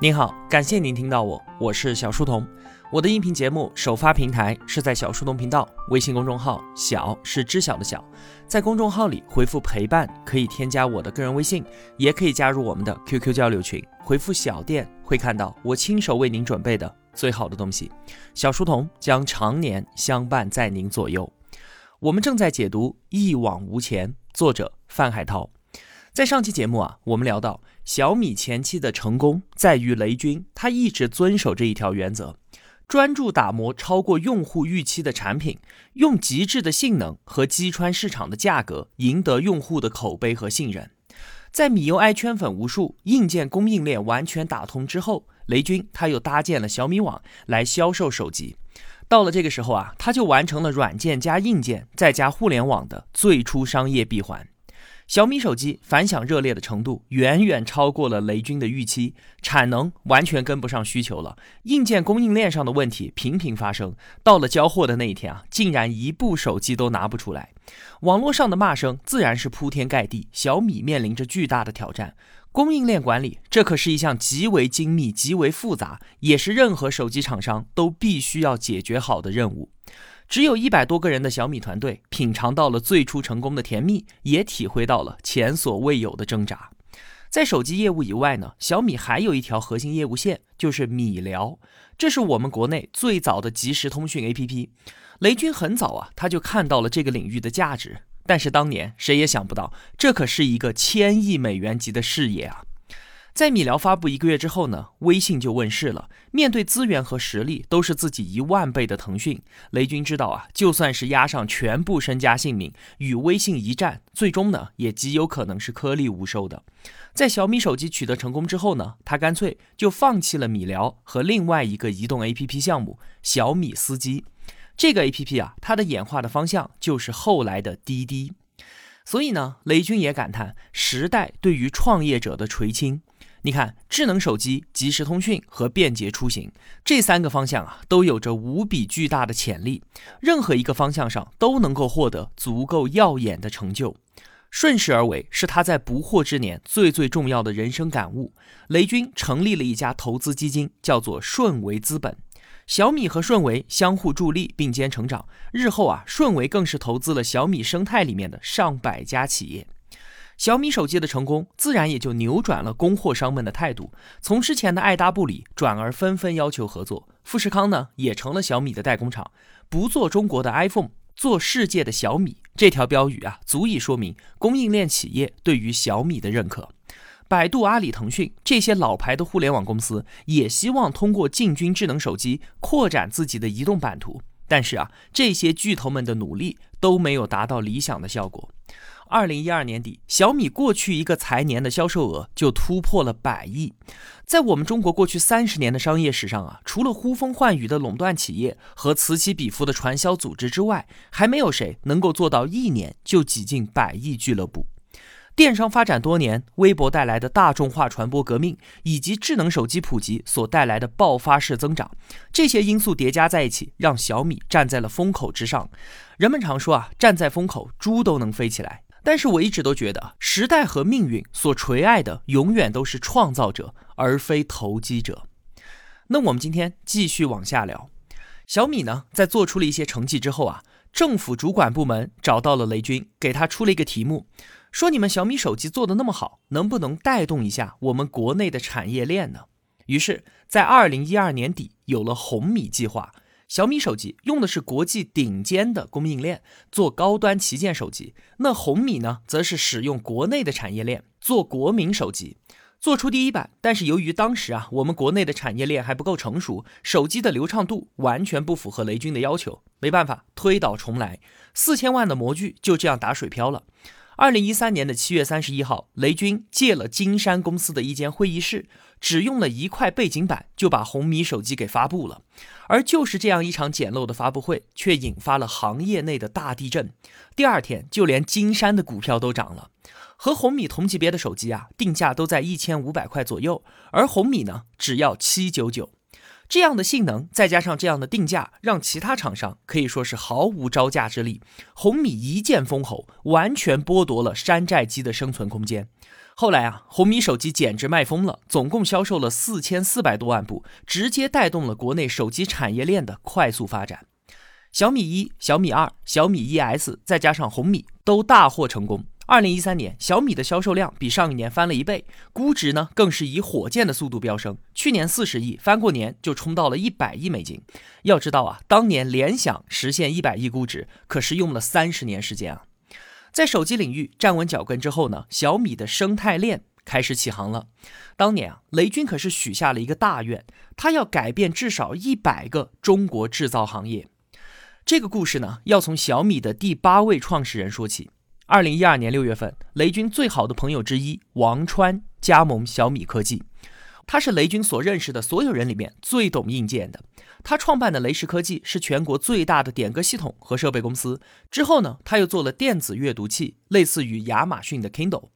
您好，感谢您听到我，我是小书童。我的音频节目首发平台是在小书童频道微信公众号，小是知晓的小，在公众号里回复陪伴可以添加我的个人微信，也可以加入我们的 QQ 交流群，回复小店会看到我亲手为您准备的最好的东西。小书童将常年相伴在您左右。我们正在解读《一往无前》，作者范海涛。在上期节目啊，我们聊到小米前期的成功在于雷军，他一直遵守这一条原则，专注打磨超过用户预期的产品，用极致的性能和击穿市场的价格赢得用户的口碑和信任。在米 UI 圈粉无数，硬件供应链完全打通之后，雷军他又搭建了小米网来销售手机。到了这个时候啊，他就完成了软件加硬件再加互联网的最初商业闭环。小米手机反响热烈的程度远远超过了雷军的预期，产能完全跟不上需求了，硬件供应链上的问题频频发生。到了交货的那一天啊，竟然一部手机都拿不出来，网络上的骂声自然是铺天盖地。小米面临着巨大的挑战，供应链管理这可是一项极为精密、极为复杂，也是任何手机厂商都必须要解决好的任务。只有一百多个人的小米团队，品尝到了最初成功的甜蜜，也体会到了前所未有的挣扎。在手机业务以外呢，小米还有一条核心业务线，就是米聊。这是我们国内最早的即时通讯 APP。雷军很早啊，他就看到了这个领域的价值。但是当年谁也想不到，这可是一个千亿美元级的事业啊！在米聊发布一个月之后呢，微信就问世了。面对资源和实力都是自己一万倍的腾讯，雷军知道啊，就算是押上全部身家性命与微信一战，最终呢也极有可能是颗粒无收的。在小米手机取得成功之后呢，他干脆就放弃了米聊和另外一个移动 APP 项目小米司机。这个 APP 啊，它的演化的方向就是后来的滴滴。所以呢，雷军也感叹时代对于创业者的垂青。你看，智能手机、即时通讯和便捷出行这三个方向啊，都有着无比巨大的潜力。任何一个方向上都能够获得足够耀眼的成就。顺势而为是他在不惑之年最最重要的人生感悟。雷军成立了一家投资基金，叫做顺为资本。小米和顺为相互助力，并肩成长。日后啊，顺为更是投资了小米生态里面的上百家企业。小米手机的成功，自然也就扭转了供货商们的态度，从之前的爱搭不理，转而纷纷要求合作。富士康呢，也成了小米的代工厂，不做中国的 iPhone，做世界的小米。这条标语啊，足以说明供应链企业对于小米的认可。百度、阿里、腾讯这些老牌的互联网公司，也希望通过进军智能手机，扩展自己的移动版图。但是啊，这些巨头们的努力都没有达到理想的效果。二零一二年底，小米过去一个财年的销售额就突破了百亿。在我们中国过去三十年的商业史上啊，除了呼风唤雨的垄断企业和此起彼伏的传销组织之外，还没有谁能够做到一年就挤进百亿俱乐部。电商发展多年，微博带来的大众化传播革命，以及智能手机普及所带来的爆发式增长，这些因素叠加在一起，让小米站在了风口之上。人们常说啊，站在风口，猪都能飞起来。但是我一直都觉得，时代和命运所垂爱的永远都是创造者，而非投机者。那我们今天继续往下聊，小米呢，在做出了一些成绩之后啊，政府主管部门找到了雷军，给他出了一个题目，说你们小米手机做的那么好，能不能带动一下我们国内的产业链呢？于是，在二零一二年底，有了红米计划。小米手机用的是国际顶尖的供应链做高端旗舰手机，那红米呢，则是使用国内的产业链做国民手机，做出第一版。但是由于当时啊，我们国内的产业链还不够成熟，手机的流畅度完全不符合雷军的要求，没办法，推倒重来，四千万的模具就这样打水漂了。二零一三年的七月三十一号，雷军借了金山公司的一间会议室，只用了一块背景板就把红米手机给发布了。而就是这样一场简陋的发布会，却引发了行业内的大地震。第二天，就连金山的股票都涨了。和红米同级别的手机啊，定价都在一千五百块左右，而红米呢，只要七九九。这样的性能，再加上这样的定价，让其他厂商可以说是毫无招架之力。红米一剑封喉，完全剥夺了山寨机的生存空间。后来啊，红米手机简直卖疯了，总共销售了四千四百多万部，直接带动了国内手机产业链的快速发展。小米一、小米二、小米一 S，再加上红米，都大获成功。二零一三年，小米的销售量比上一年翻了一倍，估值呢更是以火箭的速度飙升。去年四十亿，翻过年就冲到了一百亿美金。要知道啊，当年联想实现一百亿估值，可是用了三十年时间啊。在手机领域站稳脚跟之后呢，小米的生态链开始起航了。当年啊，雷军可是许下了一个大愿，他要改变至少一百个中国制造行业。这个故事呢，要从小米的第八位创始人说起。二零一二年六月份，雷军最好的朋友之一王川加盟小米科技。他是雷军所认识的所有人里面最懂硬件的。他创办的雷石科技是全国最大的点歌系统和设备公司。之后呢，他又做了电子阅读器，类似于亚马逊的 Kindle。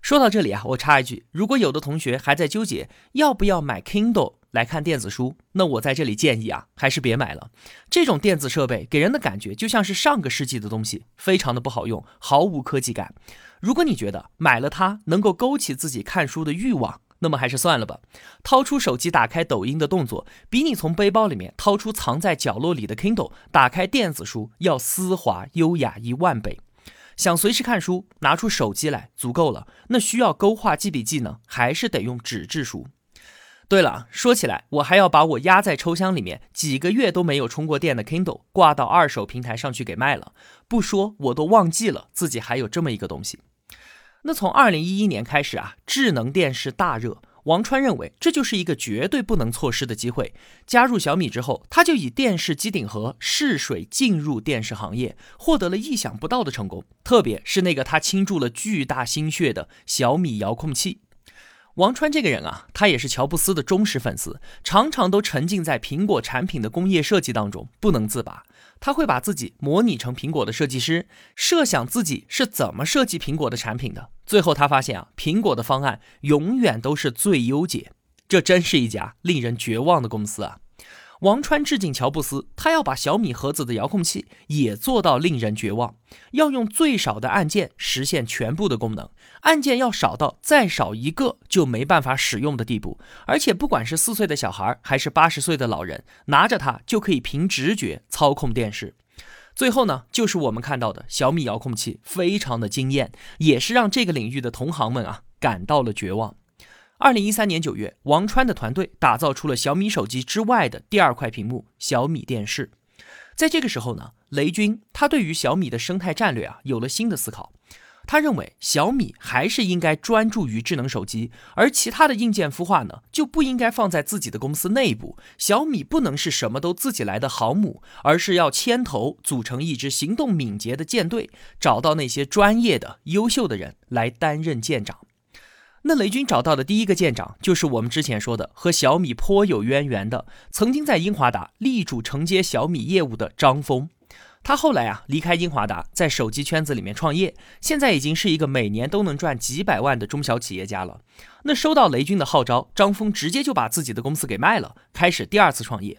说到这里啊，我插一句，如果有的同学还在纠结要不要买 Kindle 来看电子书，那我在这里建议啊，还是别买了。这种电子设备给人的感觉就像是上个世纪的东西，非常的不好用，毫无科技感。如果你觉得买了它能够勾起自己看书的欲望，那么还是算了吧。掏出手机打开抖音的动作，比你从背包里面掏出藏在角落里的 Kindle 打开电子书要丝滑优雅一万倍。想随时看书，拿出手机来足够了。那需要勾画记笔记呢，还是得用纸质书？对了，说起来，我还要把我压在抽箱里面几个月都没有充过电的 Kindle 挂到二手平台上去给卖了。不说我都忘记了自己还有这么一个东西。那从二零一一年开始啊，智能电视大热。王川认为这就是一个绝对不能错失的机会。加入小米之后，他就以电视机顶盒试水进入电视行业，获得了意想不到的成功。特别是那个他倾注了巨大心血的小米遥控器。王川这个人啊，他也是乔布斯的忠实粉丝，常常都沉浸在苹果产品的工业设计当中不能自拔。他会把自己模拟成苹果的设计师，设想自己是怎么设计苹果的产品的。最后他发现啊，苹果的方案永远都是最优解。这真是一家令人绝望的公司啊！王川致敬乔布斯，他要把小米盒子的遥控器也做到令人绝望，要用最少的按键实现全部的功能，按键要少到再少一个就没办法使用的地步，而且不管是四岁的小孩还是八十岁的老人，拿着它就可以凭直觉操控电视。最后呢，就是我们看到的小米遥控器，非常的惊艳，也是让这个领域的同行们啊感到了绝望。二零一三年九月，王川的团队打造出了小米手机之外的第二块屏幕——小米电视。在这个时候呢，雷军他对于小米的生态战略啊有了新的思考。他认为小米还是应该专注于智能手机，而其他的硬件孵化呢就不应该放在自己的公司内部。小米不能是什么都自己来的航母，而是要牵头组成一支行动敏捷的舰队，找到那些专业的、优秀的人来担任舰长。那雷军找到的第一个舰长，就是我们之前说的和小米颇有渊源的，曾经在英华达力主承接小米业务的张峰。他后来啊离开英华达，在手机圈子里面创业，现在已经是一个每年都能赚几百万的中小企业家了。那收到雷军的号召，张峰直接就把自己的公司给卖了，开始第二次创业。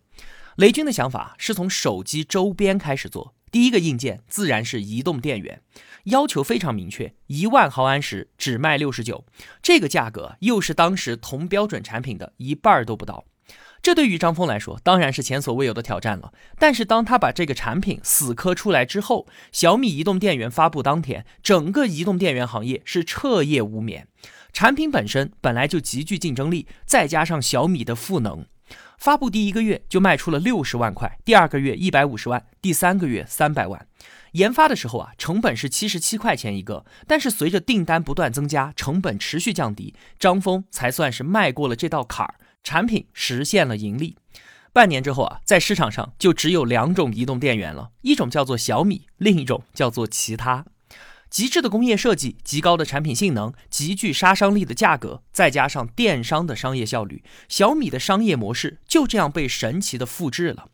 雷军的想法是从手机周边开始做。第一个硬件自然是移动电源，要求非常明确，一万毫安时只卖六十九，这个价格又是当时同标准产品的一半都不到。这对于张峰来说当然是前所未有的挑战了。但是当他把这个产品死磕出来之后，小米移动电源发布当天，整个移动电源行业是彻夜无眠。产品本身本来就极具竞争力，再加上小米的赋能。发布第一个月就卖出了六十万块，第二个月一百五十万，第三个月三百万。研发的时候啊，成本是七十七块钱一个，但是随着订单不断增加，成本持续降低，张峰才算是迈过了这道坎儿，产品实现了盈利。半年之后啊，在市场上就只有两种移动电源了，一种叫做小米，另一种叫做其他。极致的工业设计、极高的产品性能、极具杀伤力的价格，再加上电商的商业效率，小米的商业模式就这样被神奇的复制了。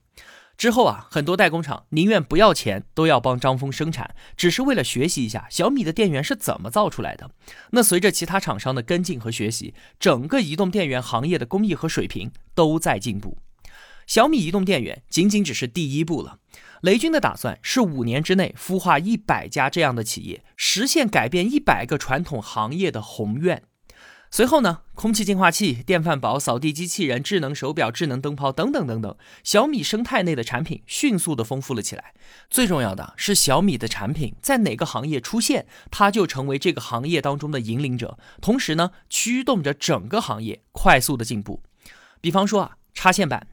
之后啊，很多代工厂宁愿不要钱，都要帮张峰生产，只是为了学习一下小米的电源是怎么造出来的。那随着其他厂商的跟进和学习，整个移动电源行业的工艺和水平都在进步。小米移动电源仅仅只是第一步了。雷军的打算是五年之内孵化一百家这样的企业，实现改变一百个传统行业的宏愿。随后呢，空气净化器、电饭煲、扫地机器人、智能手表、智能灯泡等等等等，小米生态内的产品迅速的丰富了起来。最重要的是，小米的产品在哪个行业出现，它就成为这个行业当中的引领者，同时呢，驱动着整个行业快速的进步。比方说啊，插线板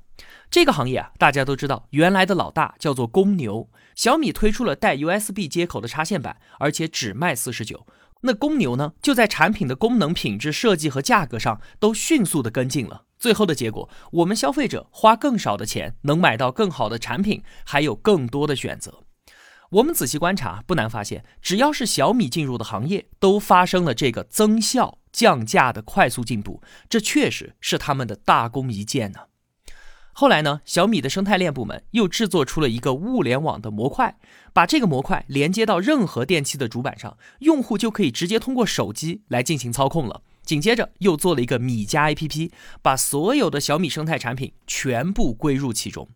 这个行业啊，大家都知道，原来的老大叫做公牛，小米推出了带 USB 接口的插线板，而且只卖四十九。那公牛呢，就在产品的功能、品质、设计和价格上都迅速的跟进了。最后的结果，我们消费者花更少的钱，能买到更好的产品，还有更多的选择。我们仔细观察，不难发现，只要是小米进入的行业，都发生了这个增效、降价的快速进步。这确实是他们的大功一件呢。后来呢，小米的生态链部门又制作出了一个物联网的模块，把这个模块连接到任何电器的主板上，用户就可以直接通过手机来进行操控了。紧接着又做了一个米家 APP，把所有的小米生态产品全部归入其中。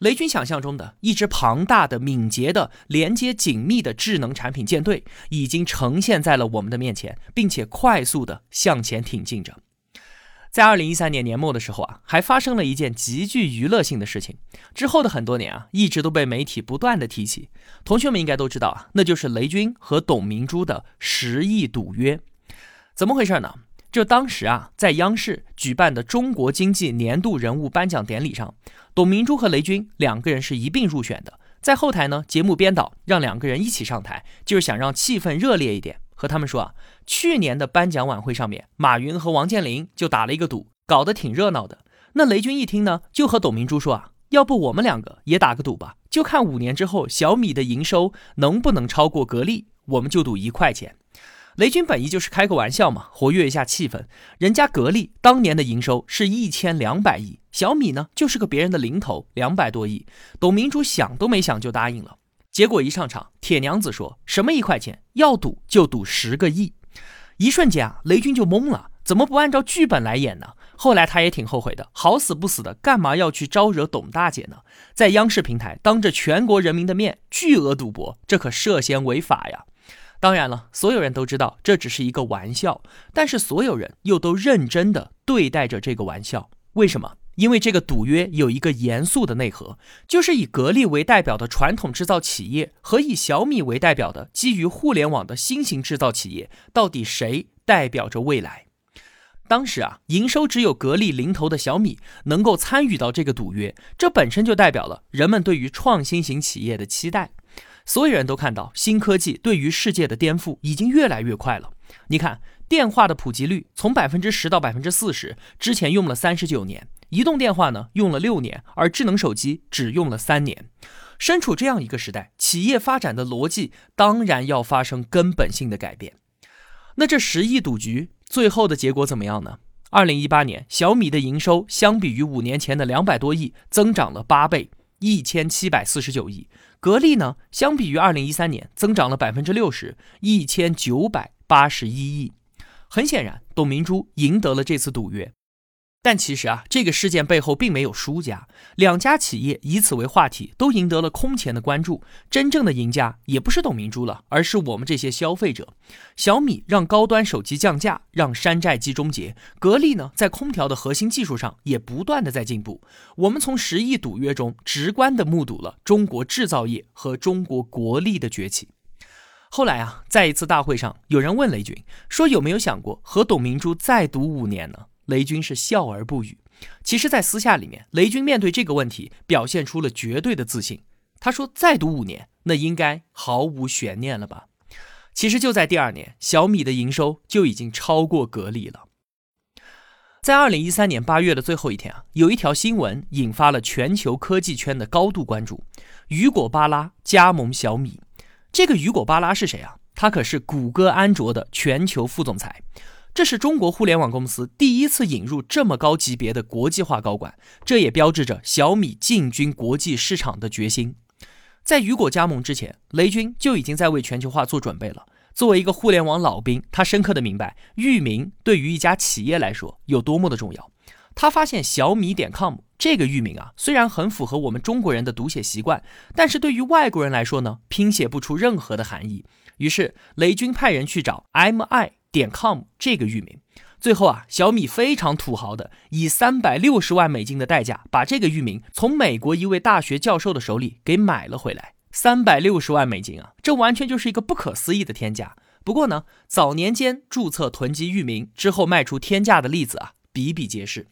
雷军想象中的一支庞大的、敏捷的、连接紧密的智能产品舰队，已经呈现在了我们的面前，并且快速的向前挺进着。在二零一三年年末的时候啊，还发生了一件极具娱乐性的事情。之后的很多年啊，一直都被媒体不断的提起。同学们应该都知道啊，那就是雷军和董明珠的十亿赌约。怎么回事呢？就当时啊，在央视举办的中国经济年度人物颁奖典礼上，董明珠和雷军两个人是一并入选的。在后台呢，节目编导让两个人一起上台，就是想让气氛热烈一点。和他们说啊，去年的颁奖晚会上面，马云和王健林就打了一个赌，搞得挺热闹的。那雷军一听呢，就和董明珠说啊，要不我们两个也打个赌吧，就看五年之后小米的营收能不能超过格力，我们就赌一块钱。雷军本意就是开个玩笑嘛，活跃一下气氛。人家格力当年的营收是一千两百亿，小米呢就是个别人的零头，两百多亿。董明珠想都没想就答应了。结果一上场，铁娘子说什么一块钱要赌就赌十个亿，一瞬间啊，雷军就懵了，怎么不按照剧本来演呢？后来他也挺后悔的，好死不死的，干嘛要去招惹董大姐呢？在央视平台当着全国人民的面巨额赌博，这可涉嫌违法呀！当然了，所有人都知道这只是一个玩笑，但是所有人又都认真的对待着这个玩笑，为什么？因为这个赌约有一个严肃的内核，就是以格力为代表的传统制造企业和以小米为代表的基于互联网的新型制造企业，到底谁代表着未来？当时啊，营收只有格力零头的小米能够参与到这个赌约，这本身就代表了人们对于创新型企业的期待。所有人都看到新科技对于世界的颠覆已经越来越快了。你看，电话的普及率从百分之十到百分之四十，之前用了三十九年。移动电话呢用了六年，而智能手机只用了三年。身处这样一个时代，企业发展的逻辑当然要发生根本性的改变。那这十亿赌局最后的结果怎么样呢？二零一八年，小米的营收相比于五年前的两百多亿，增长了八倍，一千七百四十九亿。格力呢，相比于二零一三年，增长了百分之六十，一千九百八十一亿。很显然，董明珠赢得了这次赌约。但其实啊，这个事件背后并没有输家，两家企业以此为话题，都赢得了空前的关注。真正的赢家也不是董明珠了，而是我们这些消费者。小米让高端手机降价，让山寨机终结；格力呢，在空调的核心技术上也不断的在进步。我们从十亿赌约中直观的目睹了中国制造业和中国国力的崛起。后来啊，在一次大会上，有人问雷军说：“有没有想过和董明珠再赌五年呢？”雷军是笑而不语。其实，在私下里面，雷军面对这个问题表现出了绝对的自信。他说：“再赌五年，那应该毫无悬念了吧？”其实就在第二年，小米的营收就已经超过格力了。在二零一三年八月的最后一天啊，有一条新闻引发了全球科技圈的高度关注：雨果·巴拉加盟小米。这个雨果·巴拉是谁啊？他可是谷歌安卓的全球副总裁。这是中国互联网公司第一次引入这么高级别的国际化高管，这也标志着小米进军国际市场的决心。在雨果加盟之前，雷军就已经在为全球化做准备了。作为一个互联网老兵，他深刻的明白域名对于一家企业来说有多么的重要。他发现小米点 com 这个域名啊，虽然很符合我们中国人的读写习惯，但是对于外国人来说呢，拼写不出任何的含义。于是雷军派人去找 mi。点 com 这个域名，最后啊，小米非常土豪的以三百六十万美金的代价把这个域名从美国一位大学教授的手里给买了回来。三百六十万美金啊，这完全就是一个不可思议的天价。不过呢，早年间注册囤积域名之后卖出天价的例子啊，比比皆是。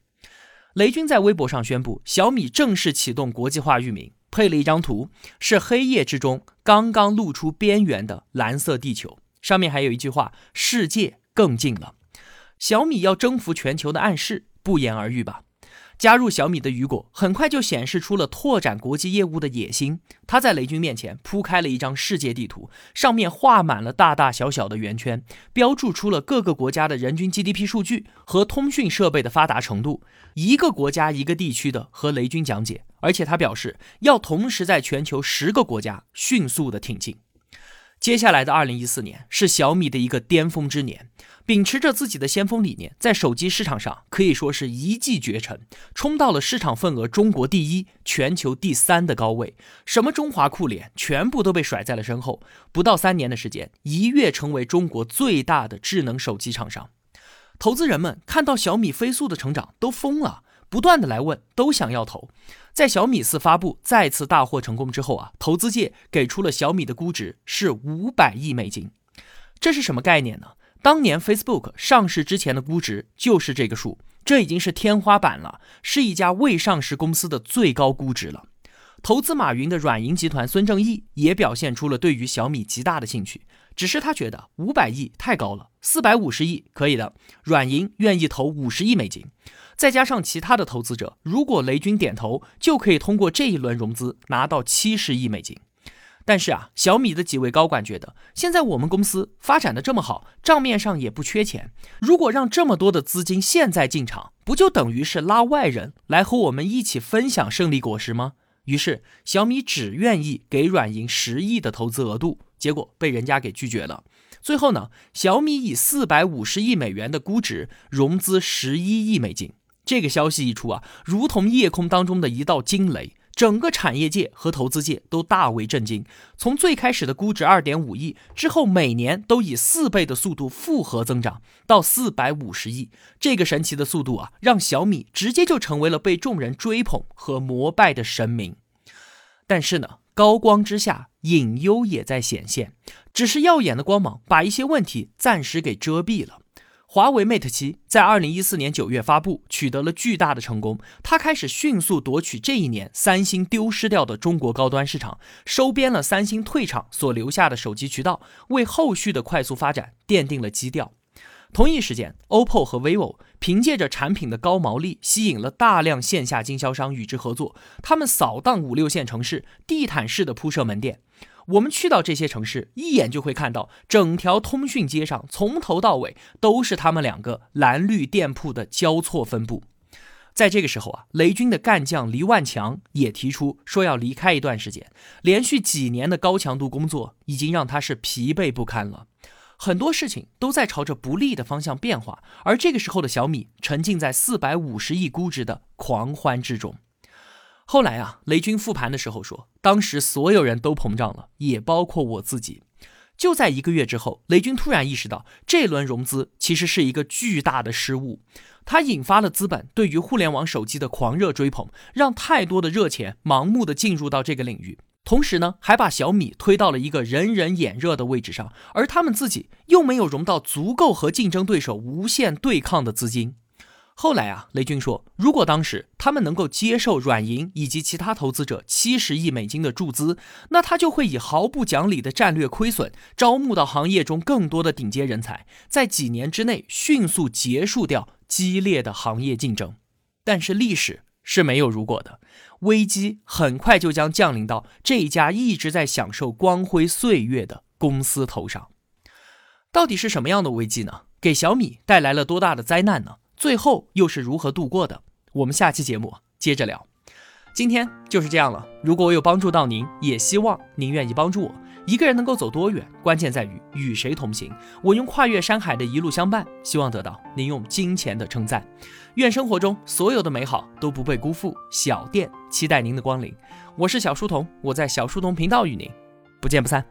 雷军在微博上宣布，小米正式启动国际化域名，配了一张图，是黑夜之中刚刚露出边缘的蓝色地球，上面还有一句话：“世界更近了。”小米要征服全球的暗示不言而喻吧。加入小米的雨果很快就显示出了拓展国际业务的野心。他在雷军面前铺开了一张世界地图，上面画满了大大小小的圆圈，标注出了各个国家的人均 GDP 数据和通讯设备的发达程度，一个国家一个地区的和雷军讲解。而且他表示要同时在全球十个国家迅速的挺进。接下来的二零一四年是小米的一个巅峰之年。秉持着自己的先锋理念，在手机市场上可以说是一骑绝尘，冲到了市场份额中国第一、全球第三的高位。什么中华酷联全部都被甩在了身后。不到三年的时间，一跃成为中国最大的智能手机厂商。投资人们看到小米飞速的成长都疯了，不断的来问，都想要投。在小米四发布再次大获成功之后啊，投资界给出了小米的估值是五百亿美金，这是什么概念呢？当年 Facebook 上市之前的估值就是这个数，这已经是天花板了，是一家未上市公司的最高估值了。投资马云的软银集团孙正义也表现出了对于小米极大的兴趣，只是他觉得五百亿太高了，四百五十亿可以的。软银愿意投五十亿美金，再加上其他的投资者，如果雷军点头，就可以通过这一轮融资拿到七十亿美金。但是啊，小米的几位高管觉得，现在我们公司发展的这么好，账面上也不缺钱，如果让这么多的资金现在进场，不就等于是拉外人来和我们一起分享胜利果实吗？于是小米只愿意给软银十亿的投资额度，结果被人家给拒绝了。最后呢，小米以四百五十亿美元的估值融资十一亿美金，这个消息一出啊，如同夜空当中的一道惊雷。整个产业界和投资界都大为震惊。从最开始的估值二点五亿，之后每年都以四倍的速度复合增长，到四百五十亿，这个神奇的速度啊，让小米直接就成为了被众人追捧和膜拜的神明。但是呢，高光之下，隐忧也在显现。只是耀眼的光芒把一些问题暂时给遮蔽了。华为 Mate 七在二零一四年九月发布，取得了巨大的成功。它开始迅速夺取这一年三星丢失掉的中国高端市场，收编了三星退场所留下的手机渠道，为后续的快速发展奠定了基调。同一时间，OPPO 和 vivo 凭借着产品的高毛利，吸引了大量线下经销商与之合作，他们扫荡五六线城市，地毯式的铺设门店。我们去到这些城市，一眼就会看到整条通讯街上，从头到尾都是他们两个蓝绿店铺的交错分布。在这个时候啊，雷军的干将黎万强也提出说要离开一段时间，连续几年的高强度工作已经让他是疲惫不堪了，很多事情都在朝着不利的方向变化。而这个时候的小米沉浸在四百五十亿估值的狂欢之中。后来啊，雷军复盘的时候说，当时所有人都膨胀了，也包括我自己。就在一个月之后，雷军突然意识到，这轮融资其实是一个巨大的失误，它引发了资本对于互联网手机的狂热追捧，让太多的热钱盲目的进入到这个领域，同时呢，还把小米推到了一个人人眼热的位置上，而他们自己又没有融到足够和竞争对手无限对抗的资金。后来啊，雷军说，如果当时他们能够接受软银以及其他投资者七十亿美金的注资，那他就会以毫不讲理的战略亏损，招募到行业中更多的顶尖人才，在几年之内迅速结束掉激烈的行业竞争。但是历史是没有如果的，危机很快就将降临到这一家一直在享受光辉岁月的公司头上。到底是什么样的危机呢？给小米带来了多大的灾难呢？最后又是如何度过的？我们下期节目接着聊。今天就是这样了。如果我有帮助到您，也希望您愿意帮助我。一个人能够走多远，关键在于与谁同行。我用跨越山海的一路相伴，希望得到您用金钱的称赞。愿生活中所有的美好都不被辜负。小店期待您的光临。我是小书童，我在小书童频道与您不见不散。